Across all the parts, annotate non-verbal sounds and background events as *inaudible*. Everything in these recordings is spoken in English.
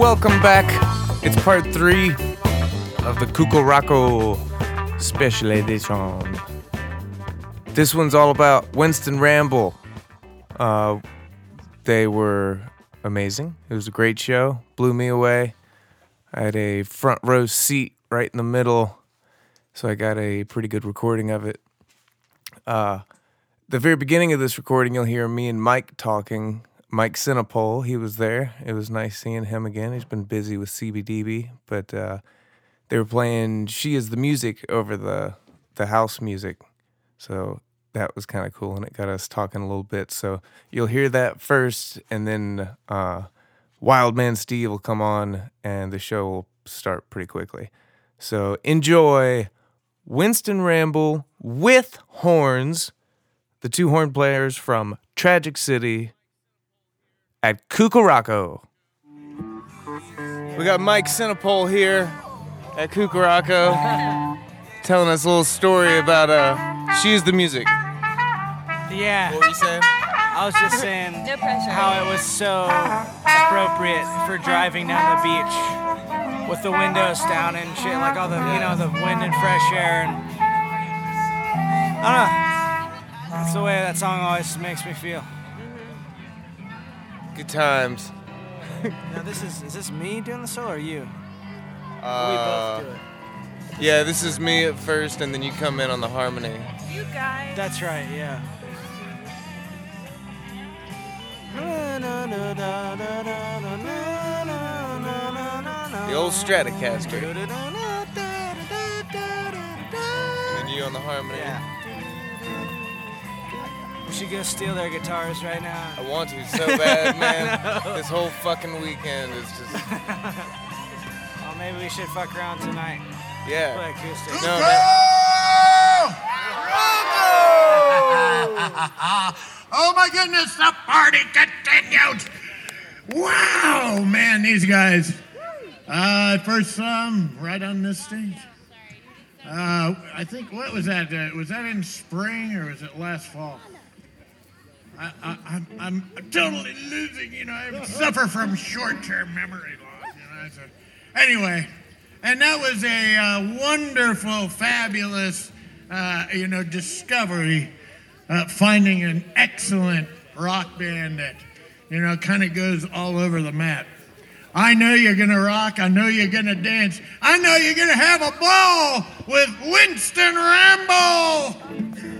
Welcome back. It's part three of the Cuko Rakko special edition. This one's all about Winston Ramble. Uh, they were amazing. It was a great show. Blew me away. I had a front row seat right in the middle, so I got a pretty good recording of it. Uh, the very beginning of this recording, you'll hear me and Mike talking. Mike Cinepole, he was there. It was nice seeing him again. He's been busy with CBDB, but uh, they were playing "She Is the Music" over the the house music, so that was kind of cool, and it got us talking a little bit. So you'll hear that first, and then uh, Wildman Steve will come on, and the show will start pretty quickly. So enjoy Winston Ramble with horns, the two horn players from Tragic City at Cuko Rakko. We got Mike Cinepole here at Cuko Rakko *laughs* telling us a little story about uh She's the Music. Yeah, What were you saying? I was just saying No how it was so appropriate for driving down the beach with the windows down and shit, like all the, you know, the wind and fresh air and I don't know. That's the way that song always makes me feel. Good times. *laughs* Now this is is this me doing the solo or you? Uh, we both do it. Yeah, this is me at first, and then you come in on the harmony. You guys. That's right, yeah. The old Stratocaster. And then you on the harmony. Yeah. We should go steal their guitars right now. I want to so bad, *laughs* man. This whole fucking weekend is just *laughs* Oh, maybe we should fuck around tonight. Play yeah. acoustic. No, man. Oh my goodness, the party continued. Wow, man, these guys. Uh, first um, right on this stage. Uh, I think what was that? Uh, was that in spring or was it last fall? I, I, I'm, I'm totally losing. You know, I suffer from short-term memory loss. You know, so, anyway, and that was a uh, wonderful, fabulous, uh, you know, discovery uh, finding an excellent rock band that, you know, kind of goes all over the map. I know you're going to rock. I know you're going to dance. I know you're going to have a ball with Winston Ramble.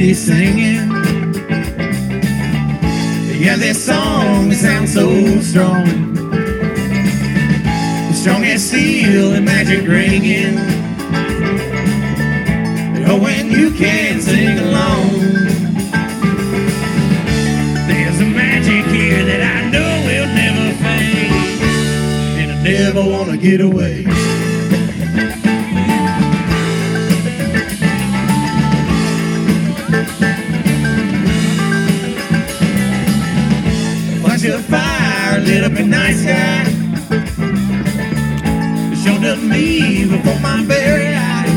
City singing? Yeah, this song sounds so strong. Strong as steel and magic ringing. Oh, when you can sing along. There's a magic here that I know will never fade. And I never want to get away. see before my very eyes.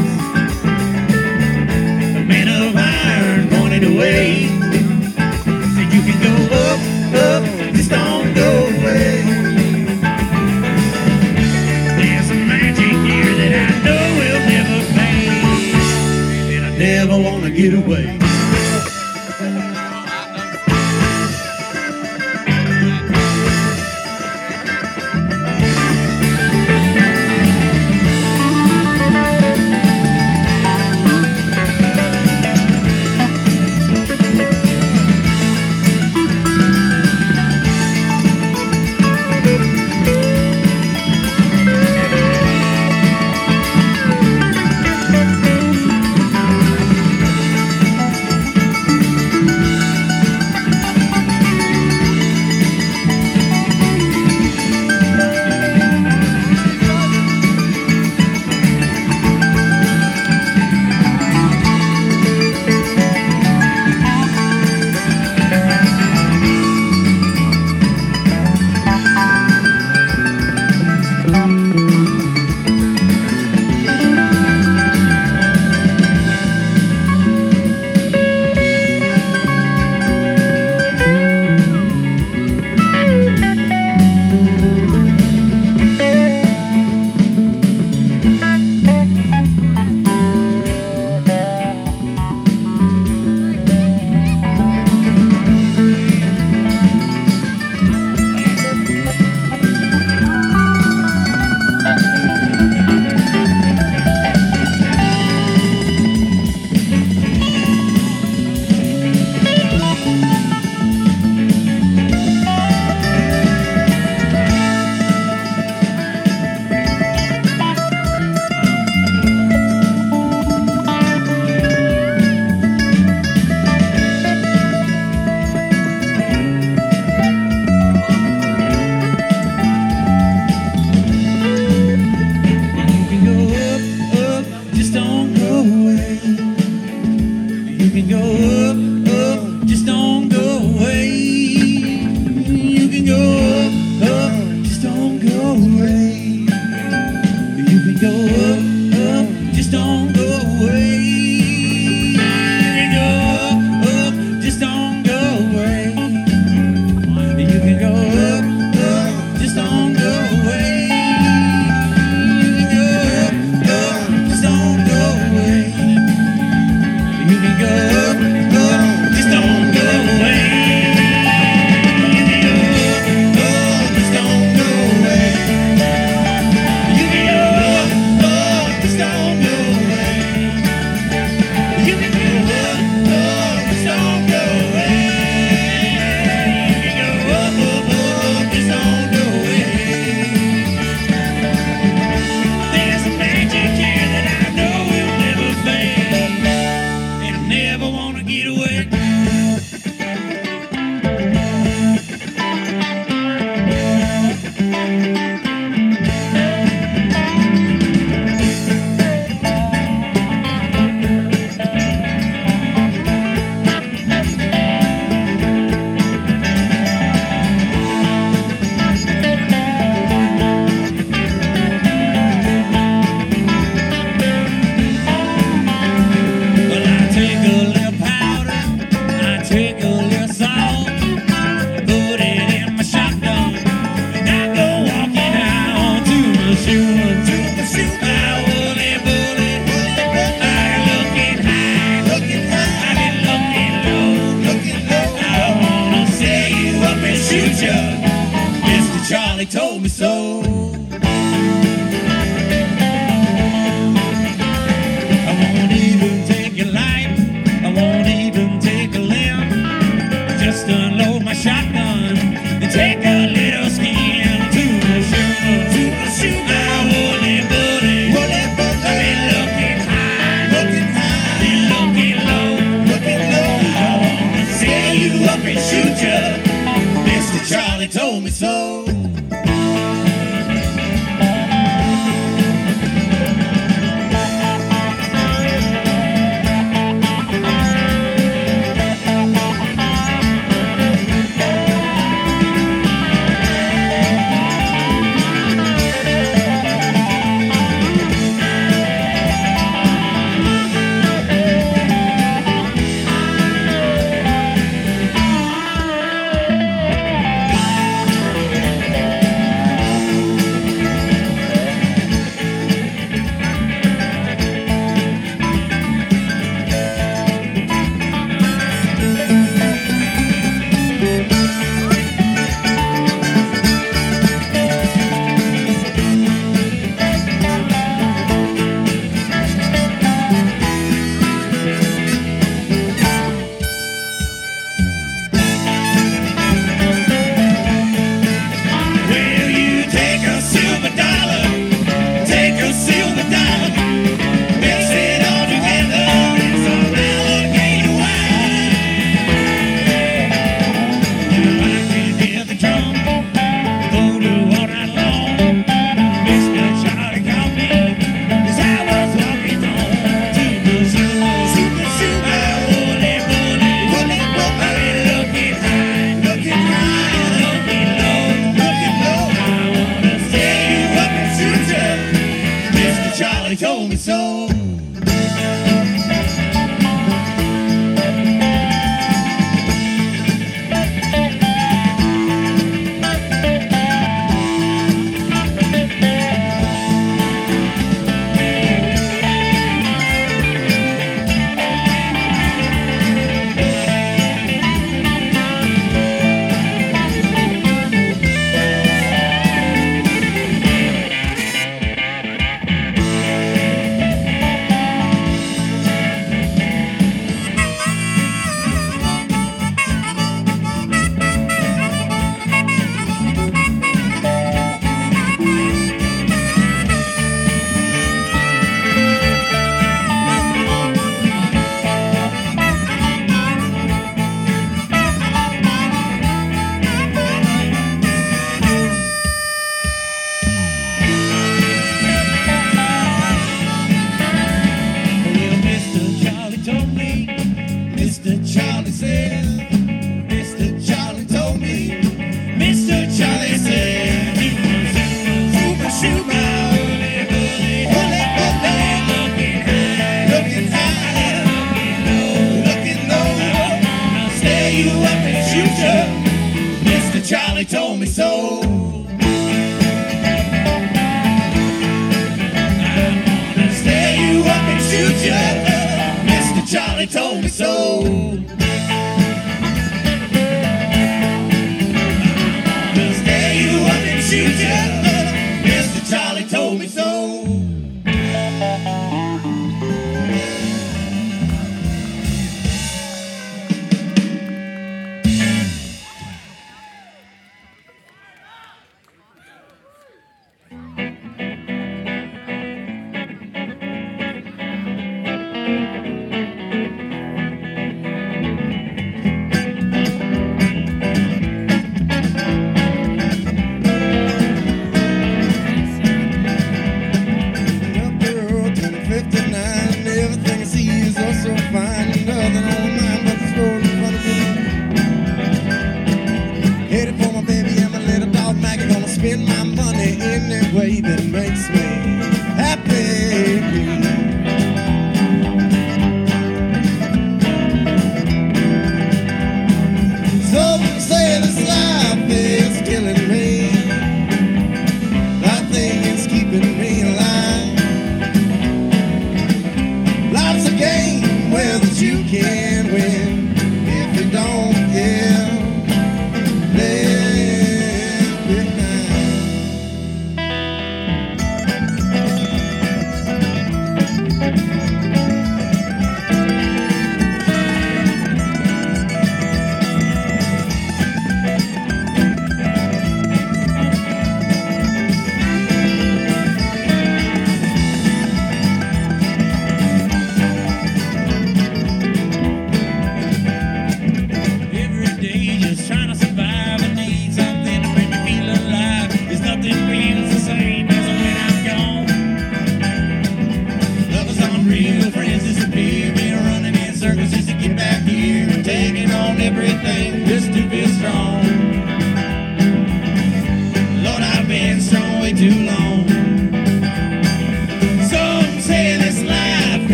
A man of iron pointed away. Said you can go up, up, just don't go away. There's a magic here that I know will never fade, and I never wanna get away.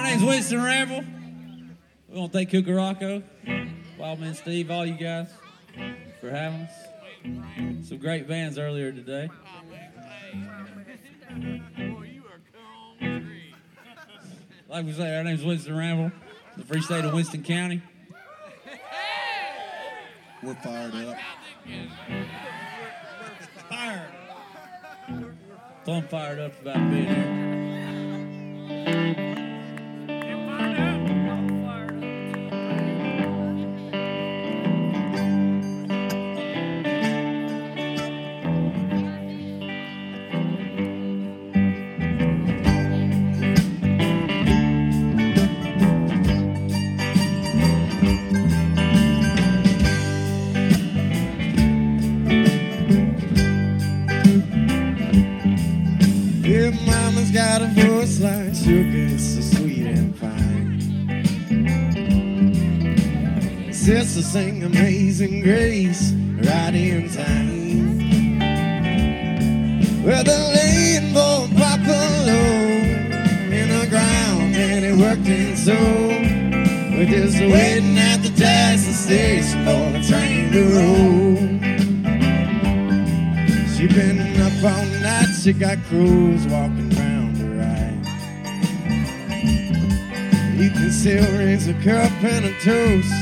My name's Winston Ramble. We're going to thank Cuko Rakko, Wildman Steve, all you guys for having us. Some great bands earlier today. Like we say, our name's Winston Ramble, the Free State of Winston County. We're fired up. Fired. Plum fired up about being here. Sing Amazing Grace right in time. Well, the laying for popped low in the ground and it worked in so. We're just waiting at the Jackson station for the train to roll. She been up all night, she got crows walking round her eye. You can still raise a cup and a toast.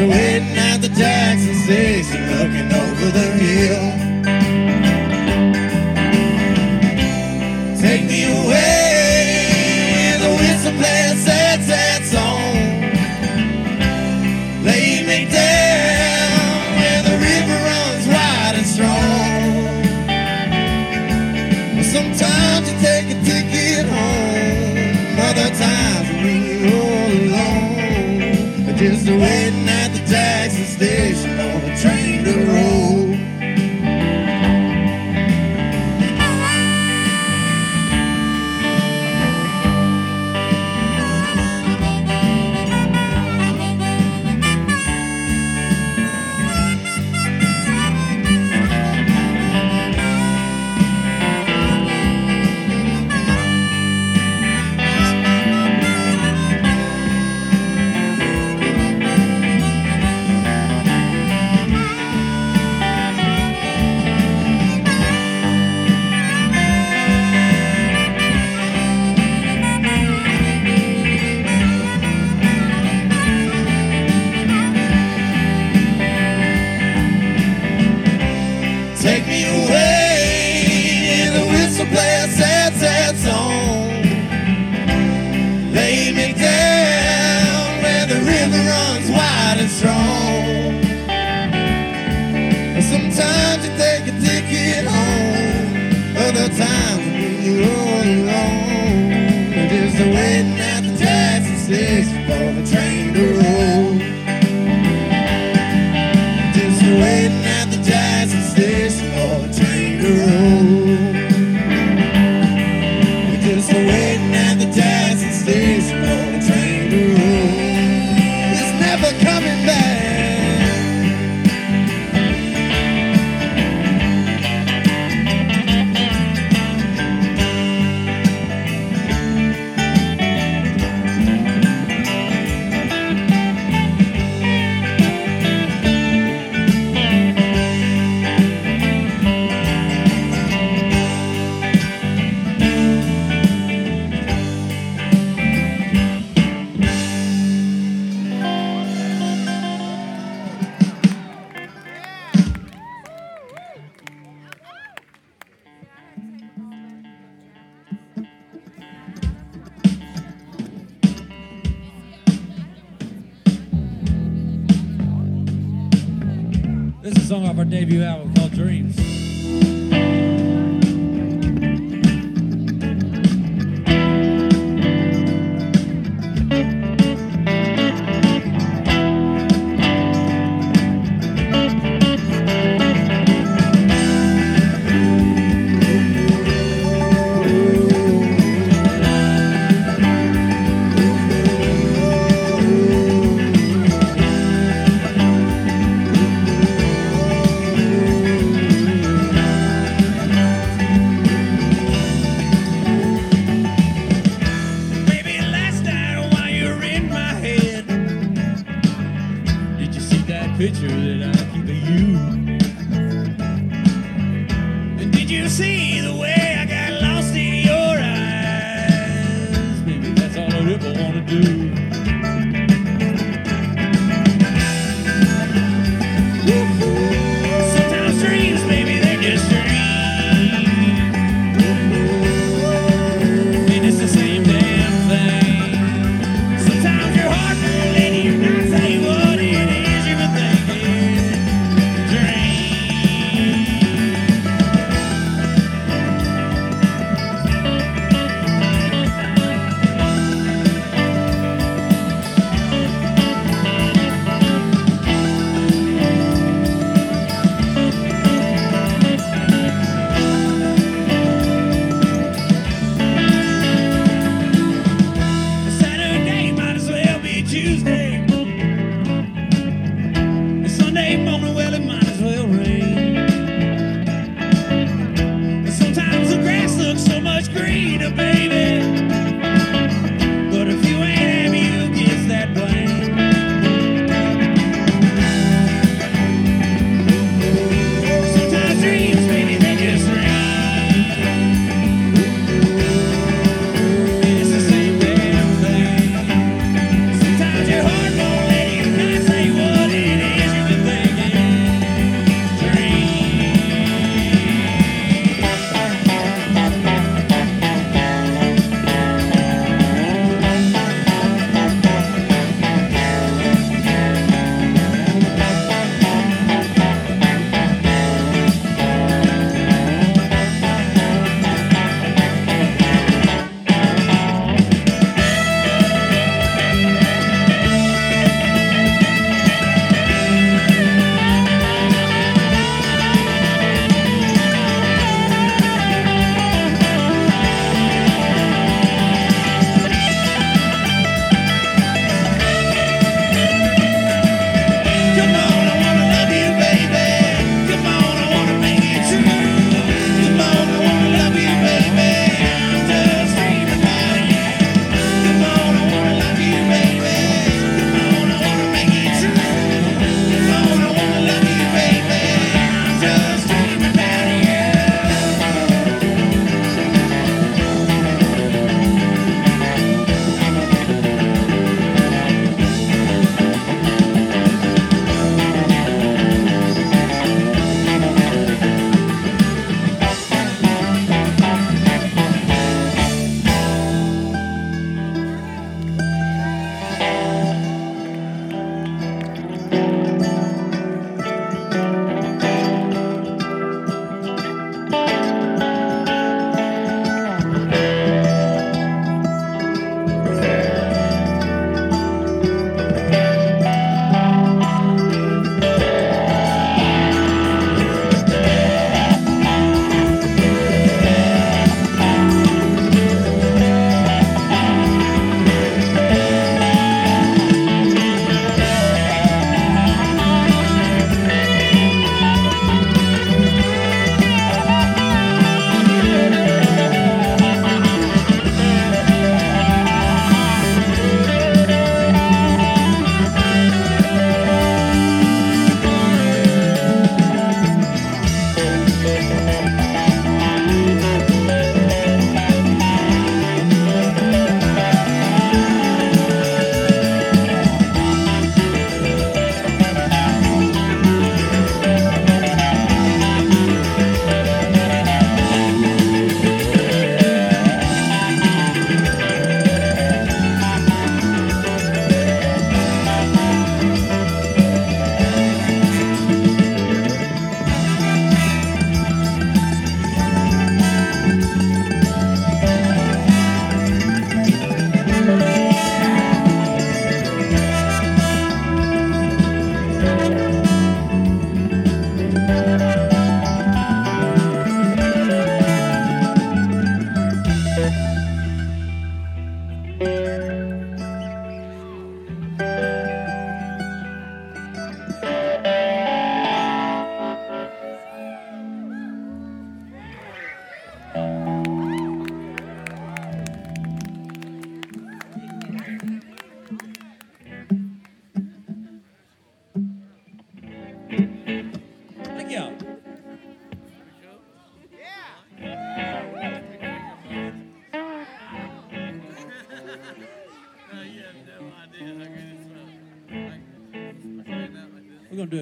away.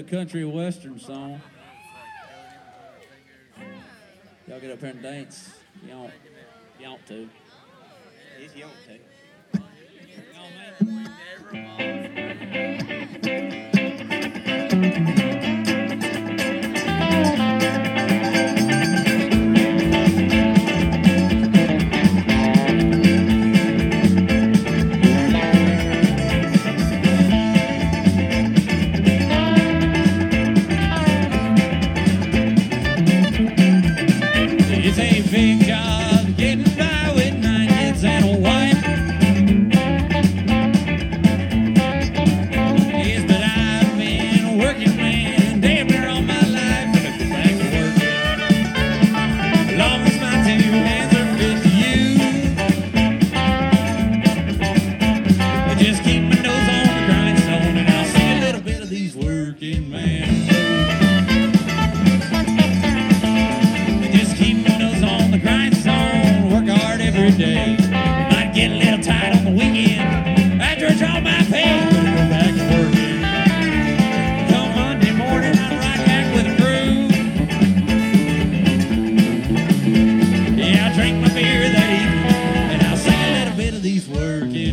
country western song. Y'all get up here and dance. Y'all, y'all too. He's y'all too. *laughs*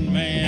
Man.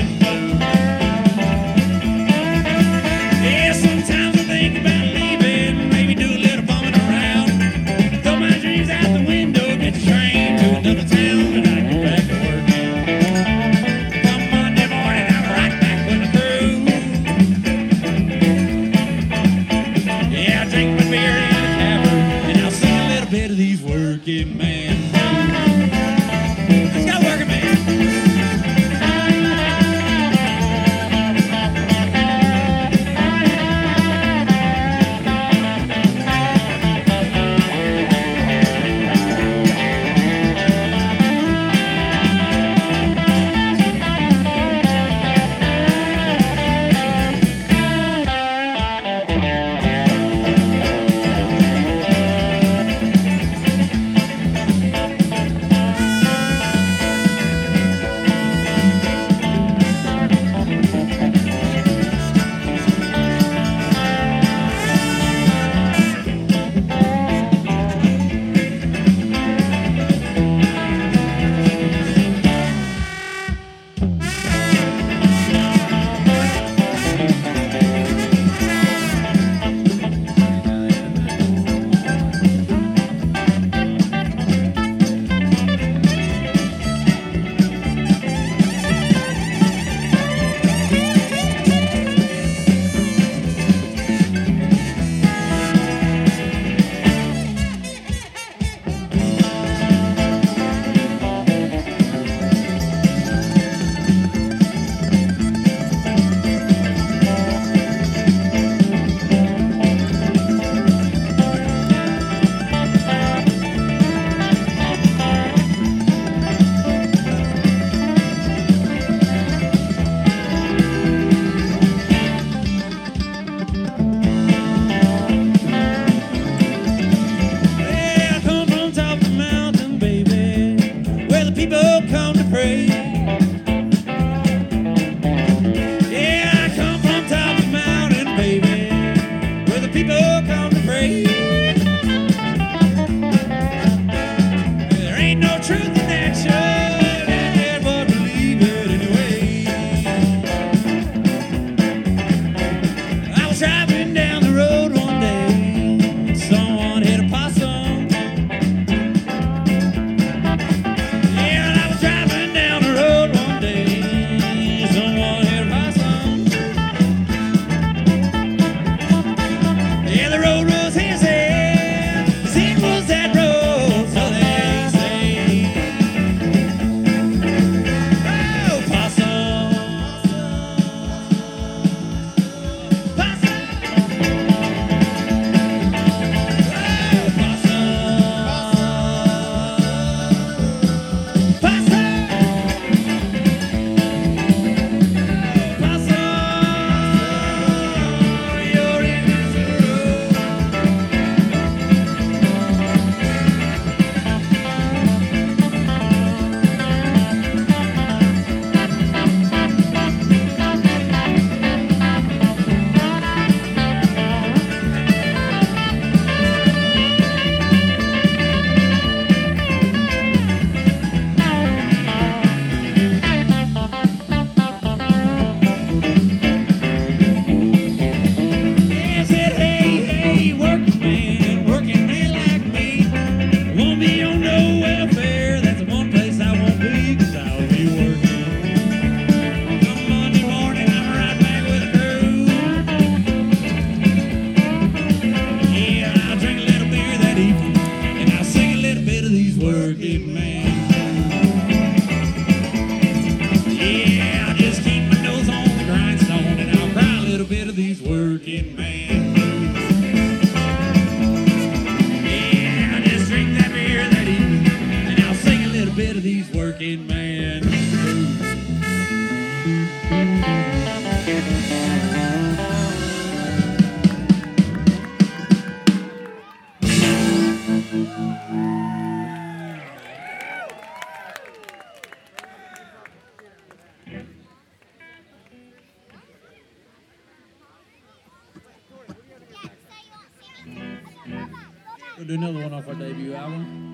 We'll do another one off our debut album.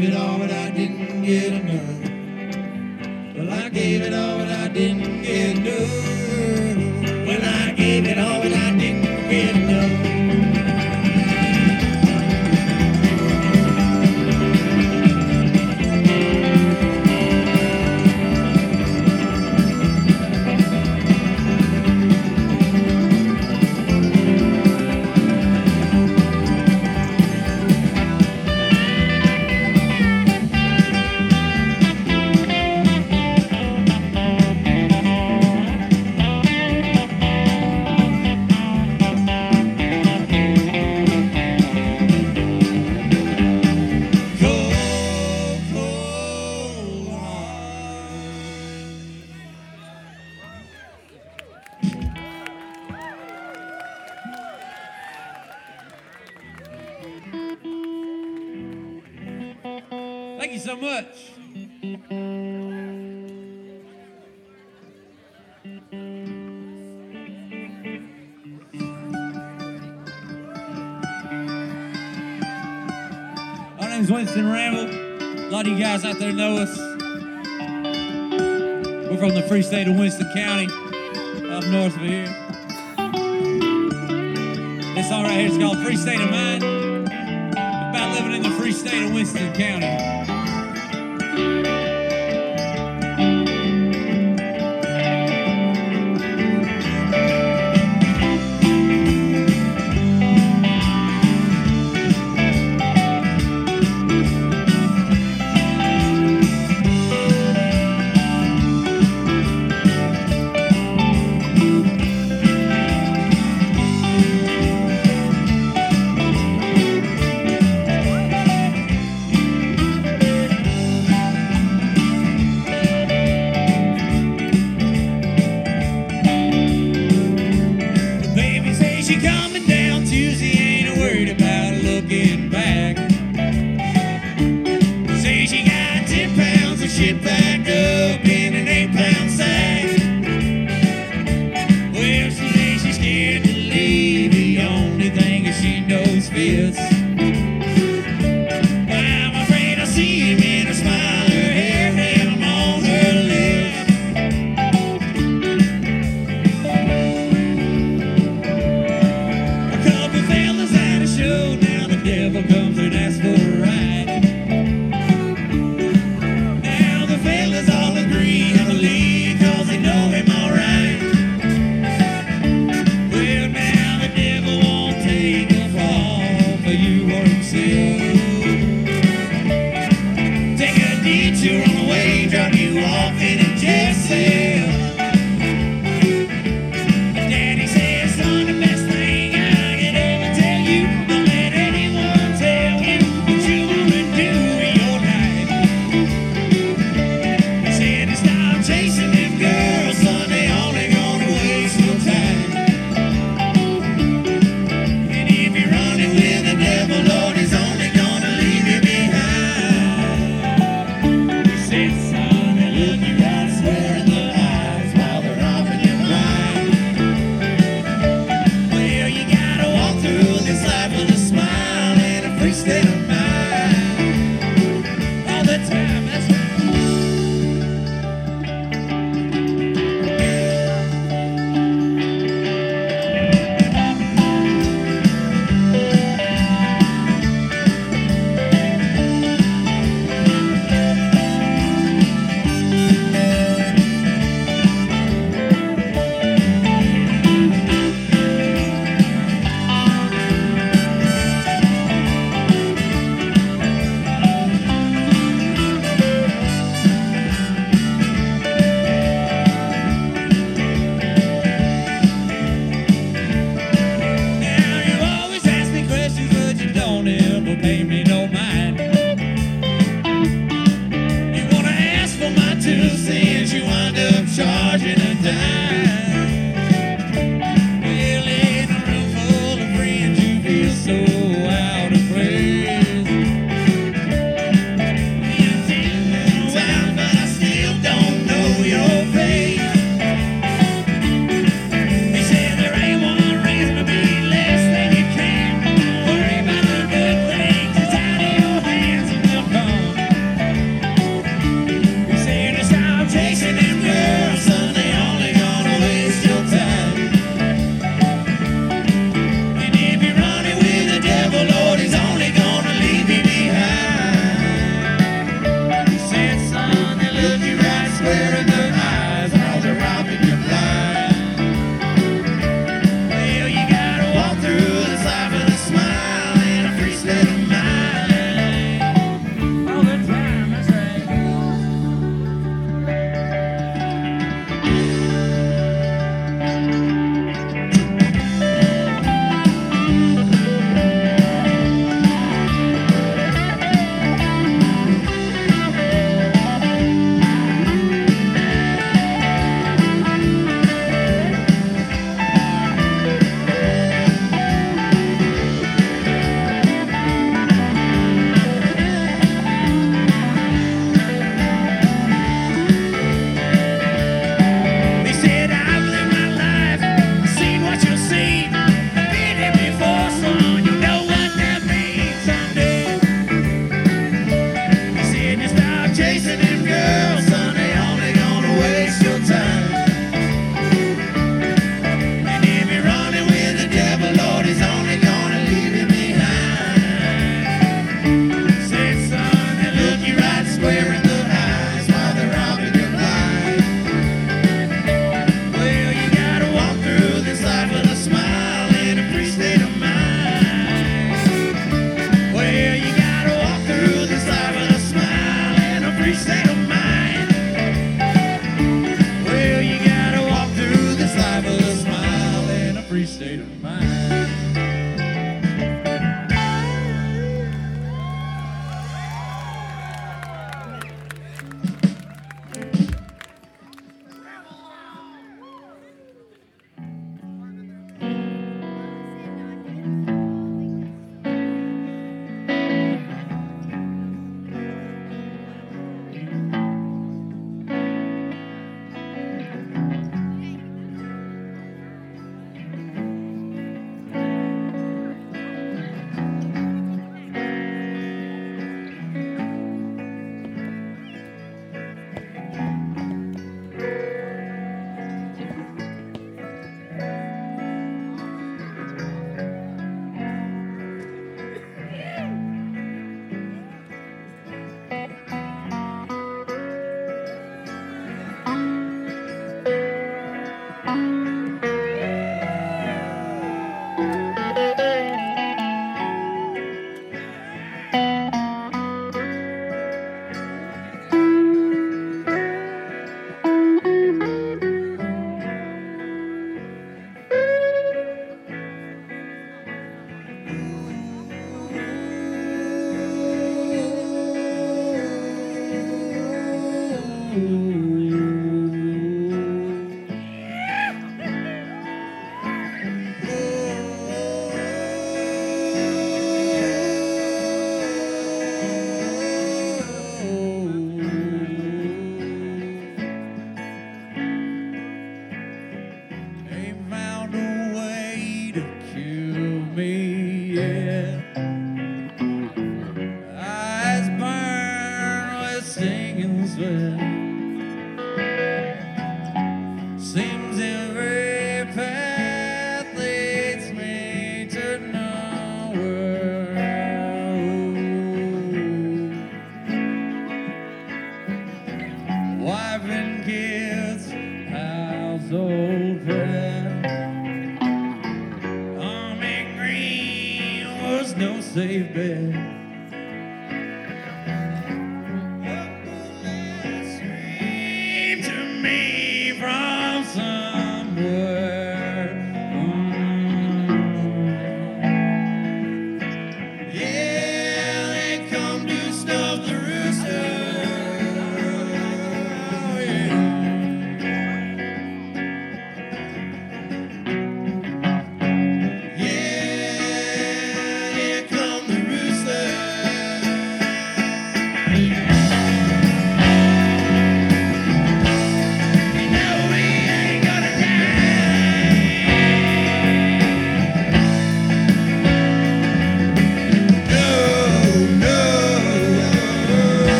Give it all, but I there know us. We're from the free state of Winston County, up north of here. This song right here is called Free State of Mind, about living in the free state of Winston County. it back.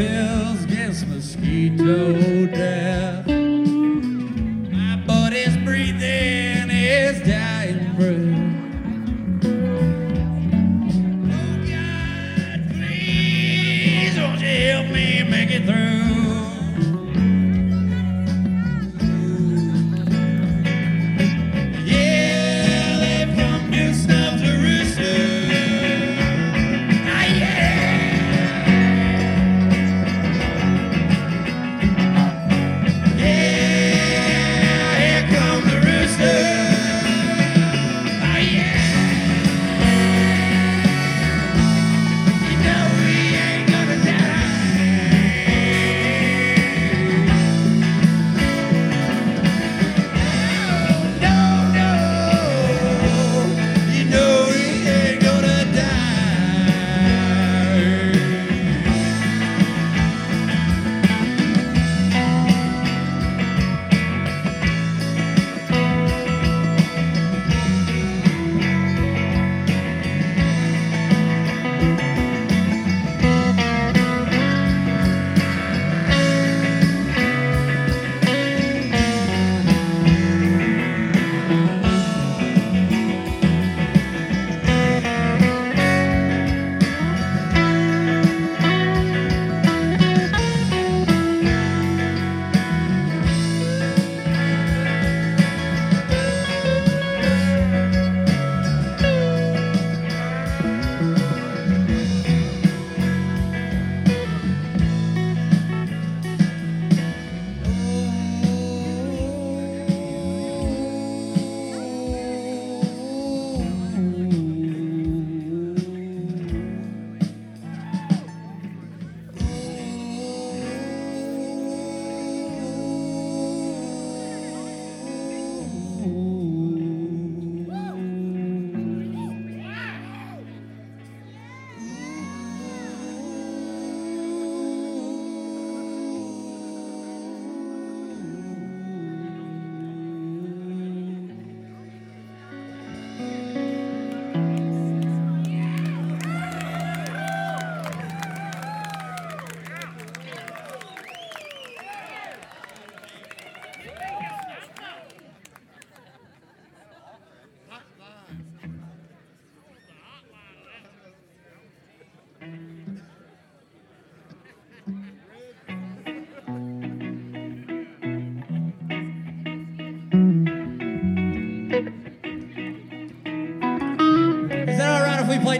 pills against mosquito death.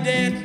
We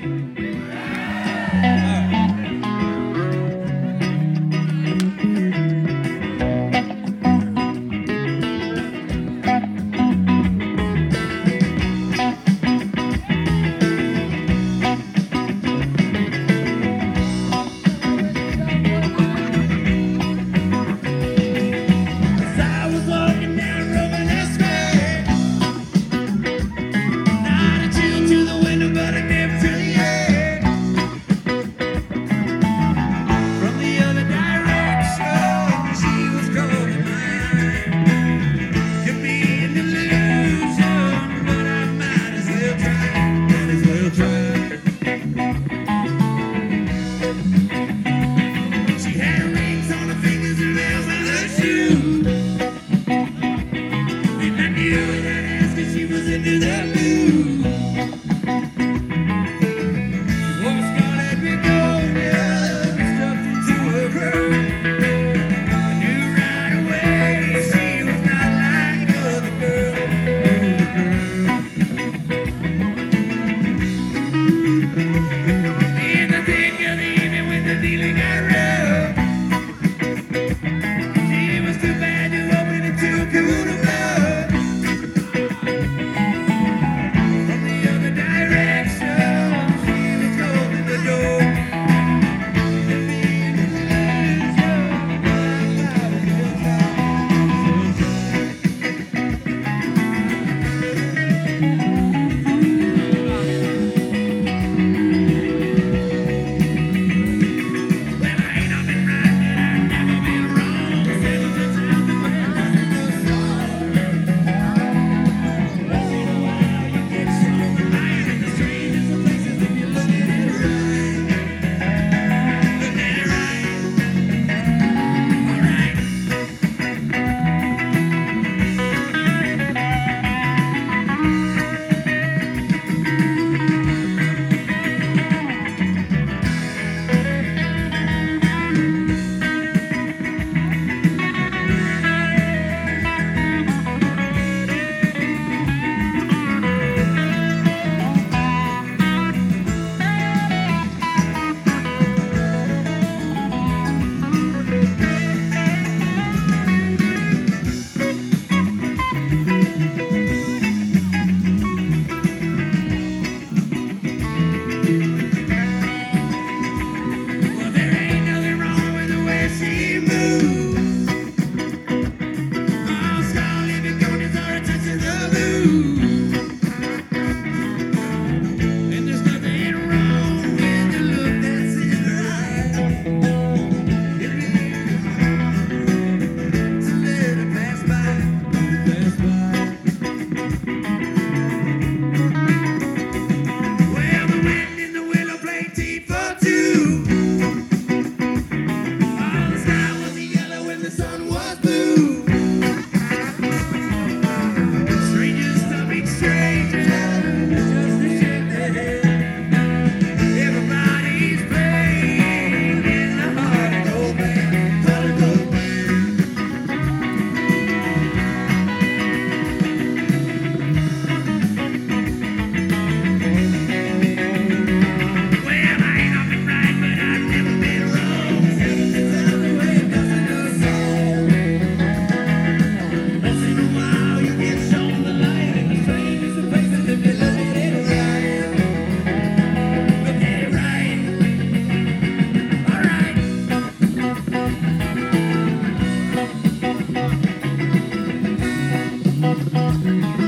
Mm-hmm.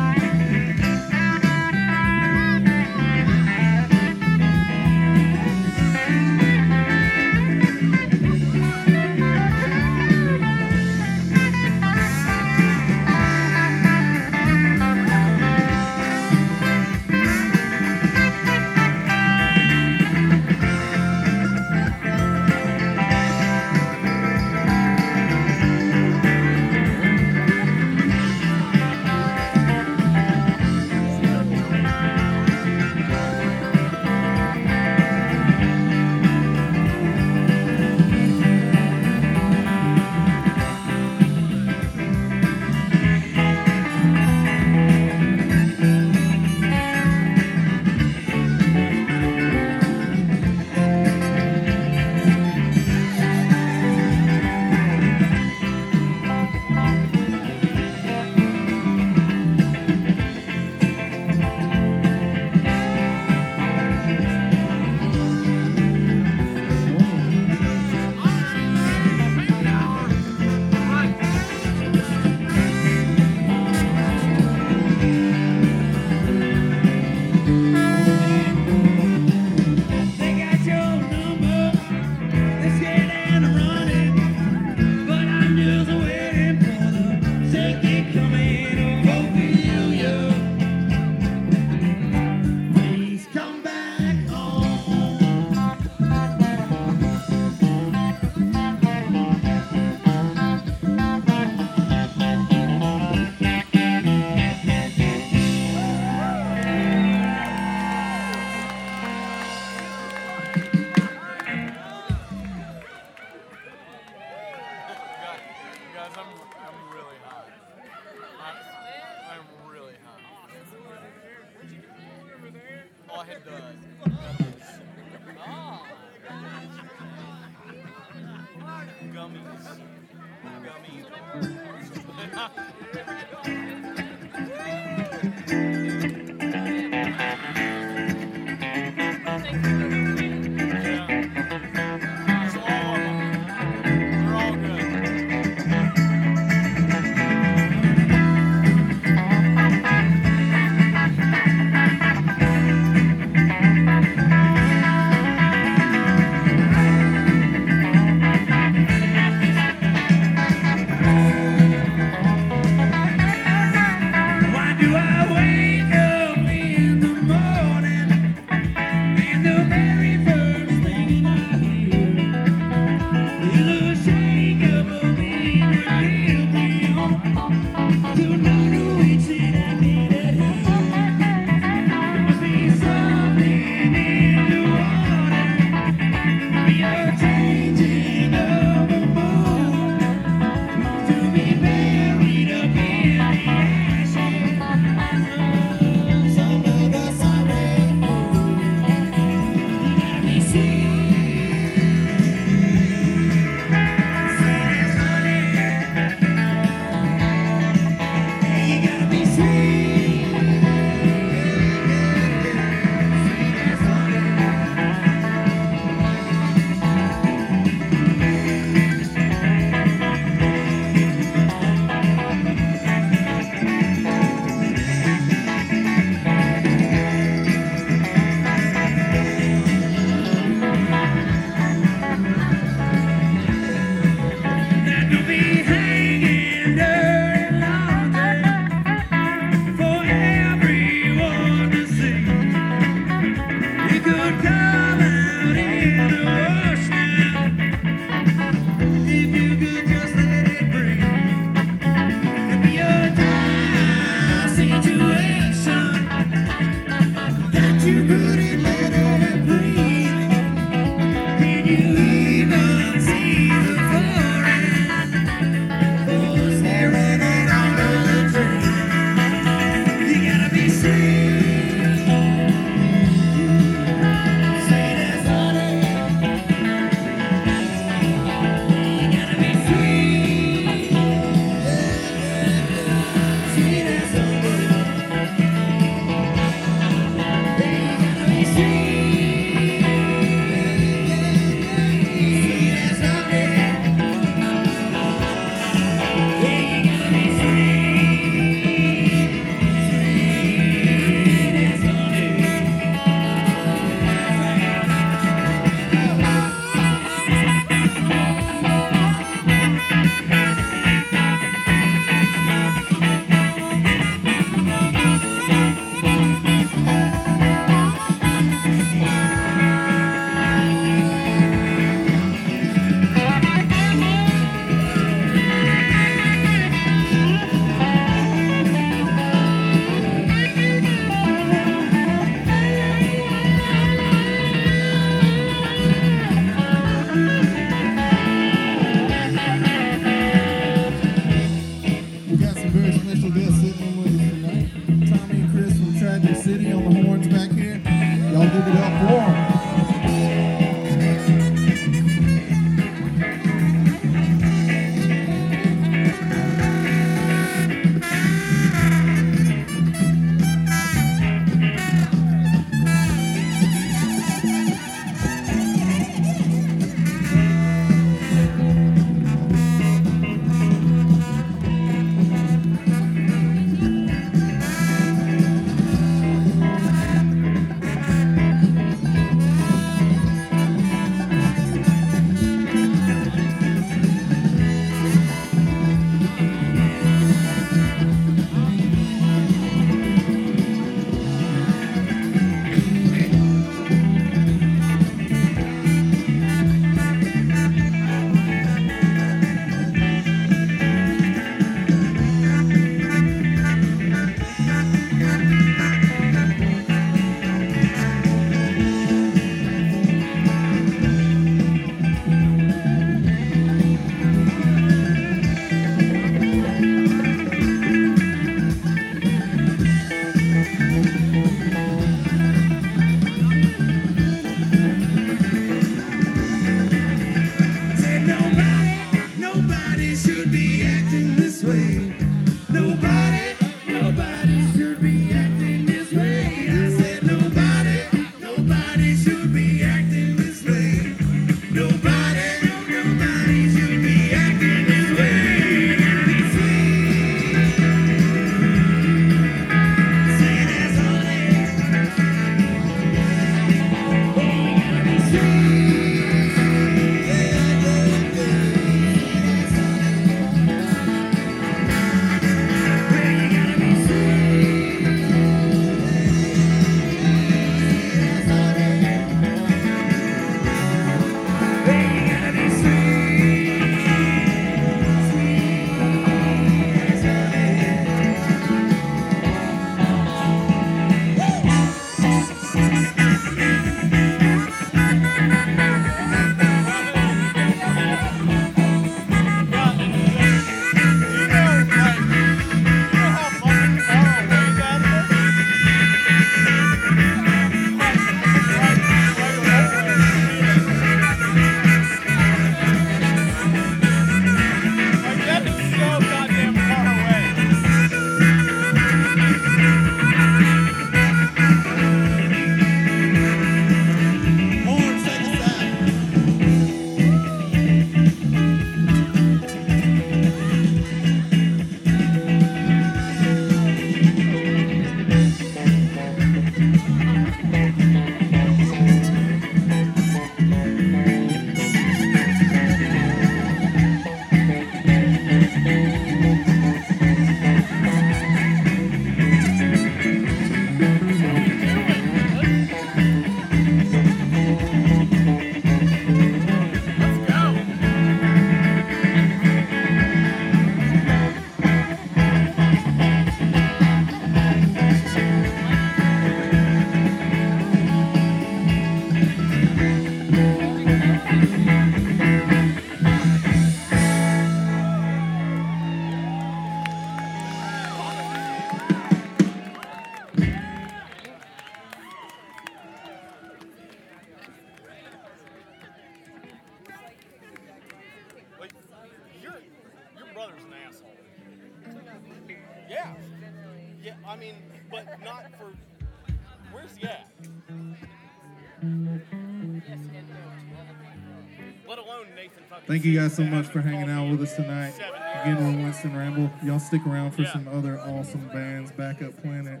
Thank you guys so much for hanging out with us tonight. Again, we're Winston Ramble. Y'all stick around for Yeah. some other awesome bands. Backup Planet,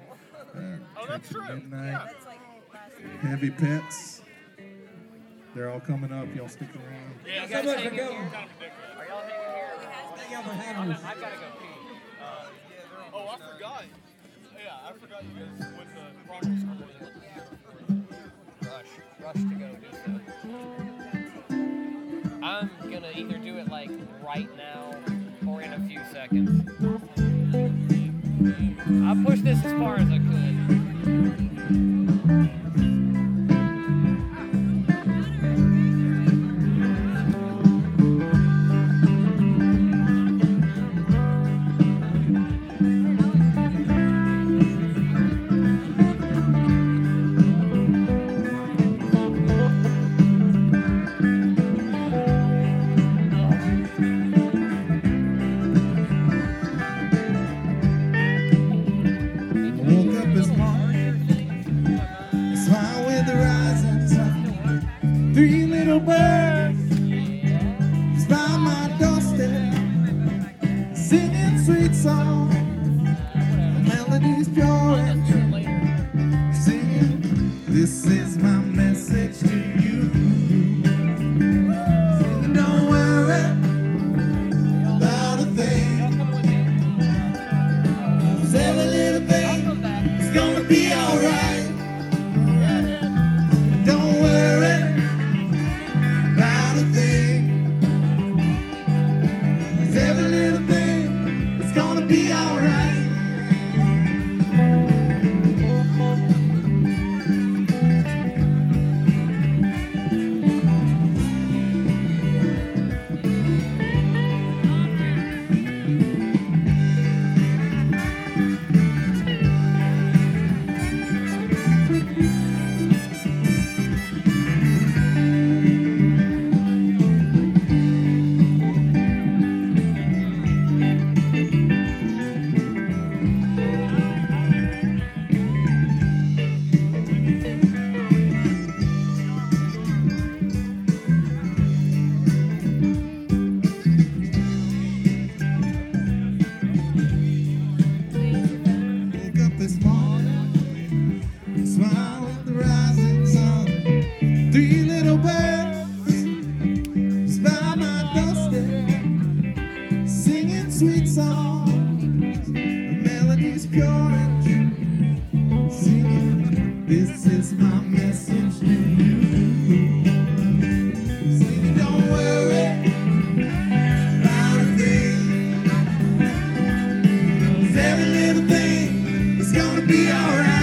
uh, Oh, that's Church of true. Midnight, Heavy Pets. They're all coming up. Y'all stick around. Yeah, so much for coming. Kind of ridiculous. Thank y'all for having us. Oh, I forgot. Yeah, I forgot you guys went to Progress rush, rush to go do stuff. I'm gonna either do it like right now or in a few seconds. I pushed this as far as I could. Be alright.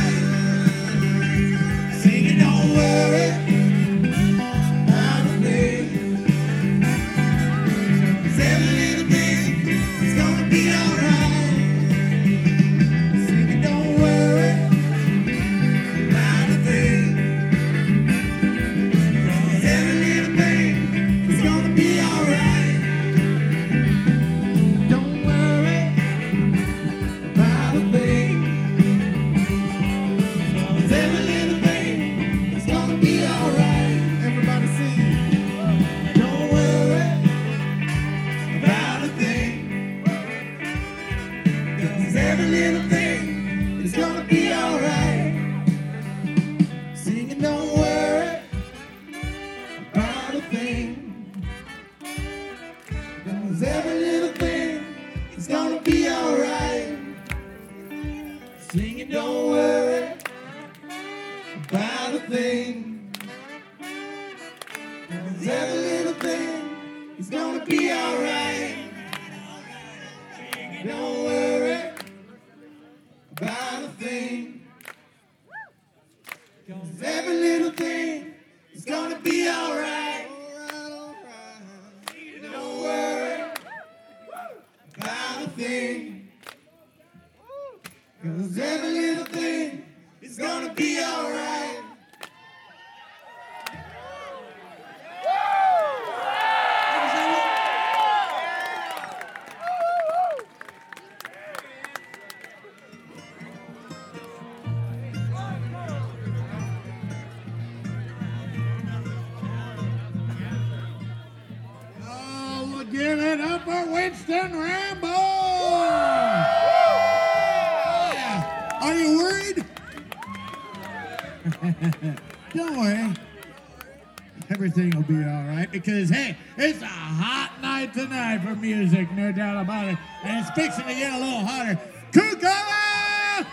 A little. Kukala!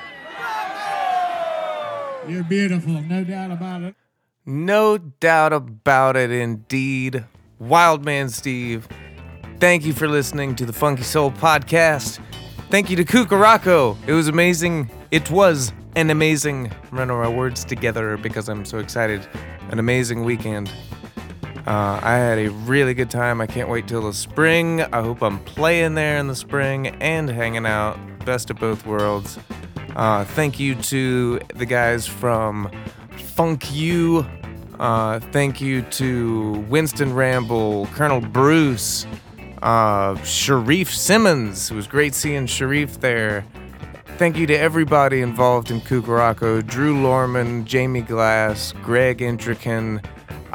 You're beautiful, no doubt about it. No doubt about it, indeed. Wildman Steve, thank you for listening to the Funky Soul Podcast. Thank you to Cuko Rakko. It was amazing. It was an amazing, I'm running my words together because I'm so excited. An amazing weekend. Uh, I had a really good time. I can't wait till the spring. I hope I'm playing there in the spring and hanging out. Best of both worlds. Uh, thank you to the guys from Funk You. Uh, thank you to Winston Ramble, Colonel Bruce, uh, Sharif Simmons. It was great seeing Sharif there. Thank you to everybody involved in Cuko Rakko Drew Lorman, Jamie Glass, Greg Intrican,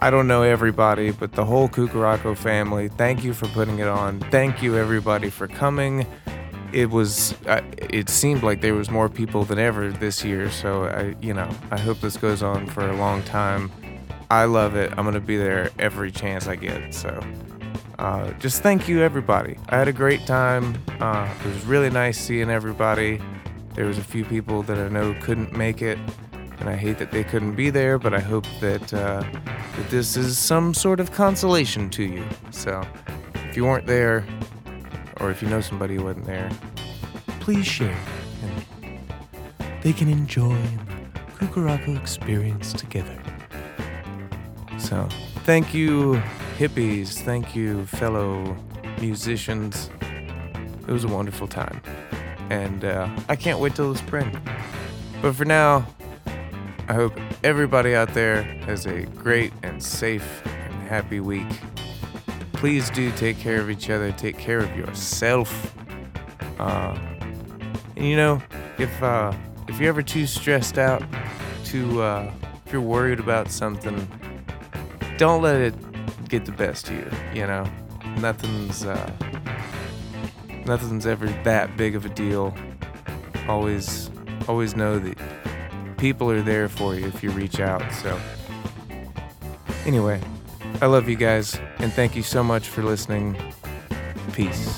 I don't know everybody, but the whole Cuko Rakko family, thank you for putting it on. Thank you, everybody, for coming. It was, uh, it seemed like there was more people than ever this year. So, I, you know, I hope this goes on for a long time. I love it. I'm to be there every chance I get. So, uh, just thank you, everybody. I had a great time. Uh, it was really nice seeing everybody. There was a few people that I know couldn't make it, and I hate that they couldn't be there. But I hope that uh, that this is some sort of consolation to you. So, if you weren't there, or if you know somebody who wasn't there, please share, and they can enjoy the Cuko Rakko experience together. So, thank you, hippies. Thank you, fellow musicians. It was a wonderful time. And uh, I can't wait till the spring. But for now, I hope everybody out there has a great and safe and happy week. Please do take care of each other, take care of yourself. Uh, and you know, if uh, if you're ever too stressed out, to uh, if you're worried about something, don't let it get the best of you. You know, nothing's uh, nothing's ever that big of a deal. Always, always know that people are there for you if you reach out. So, anyway, I love you guys, and thank you so much for listening. Peace.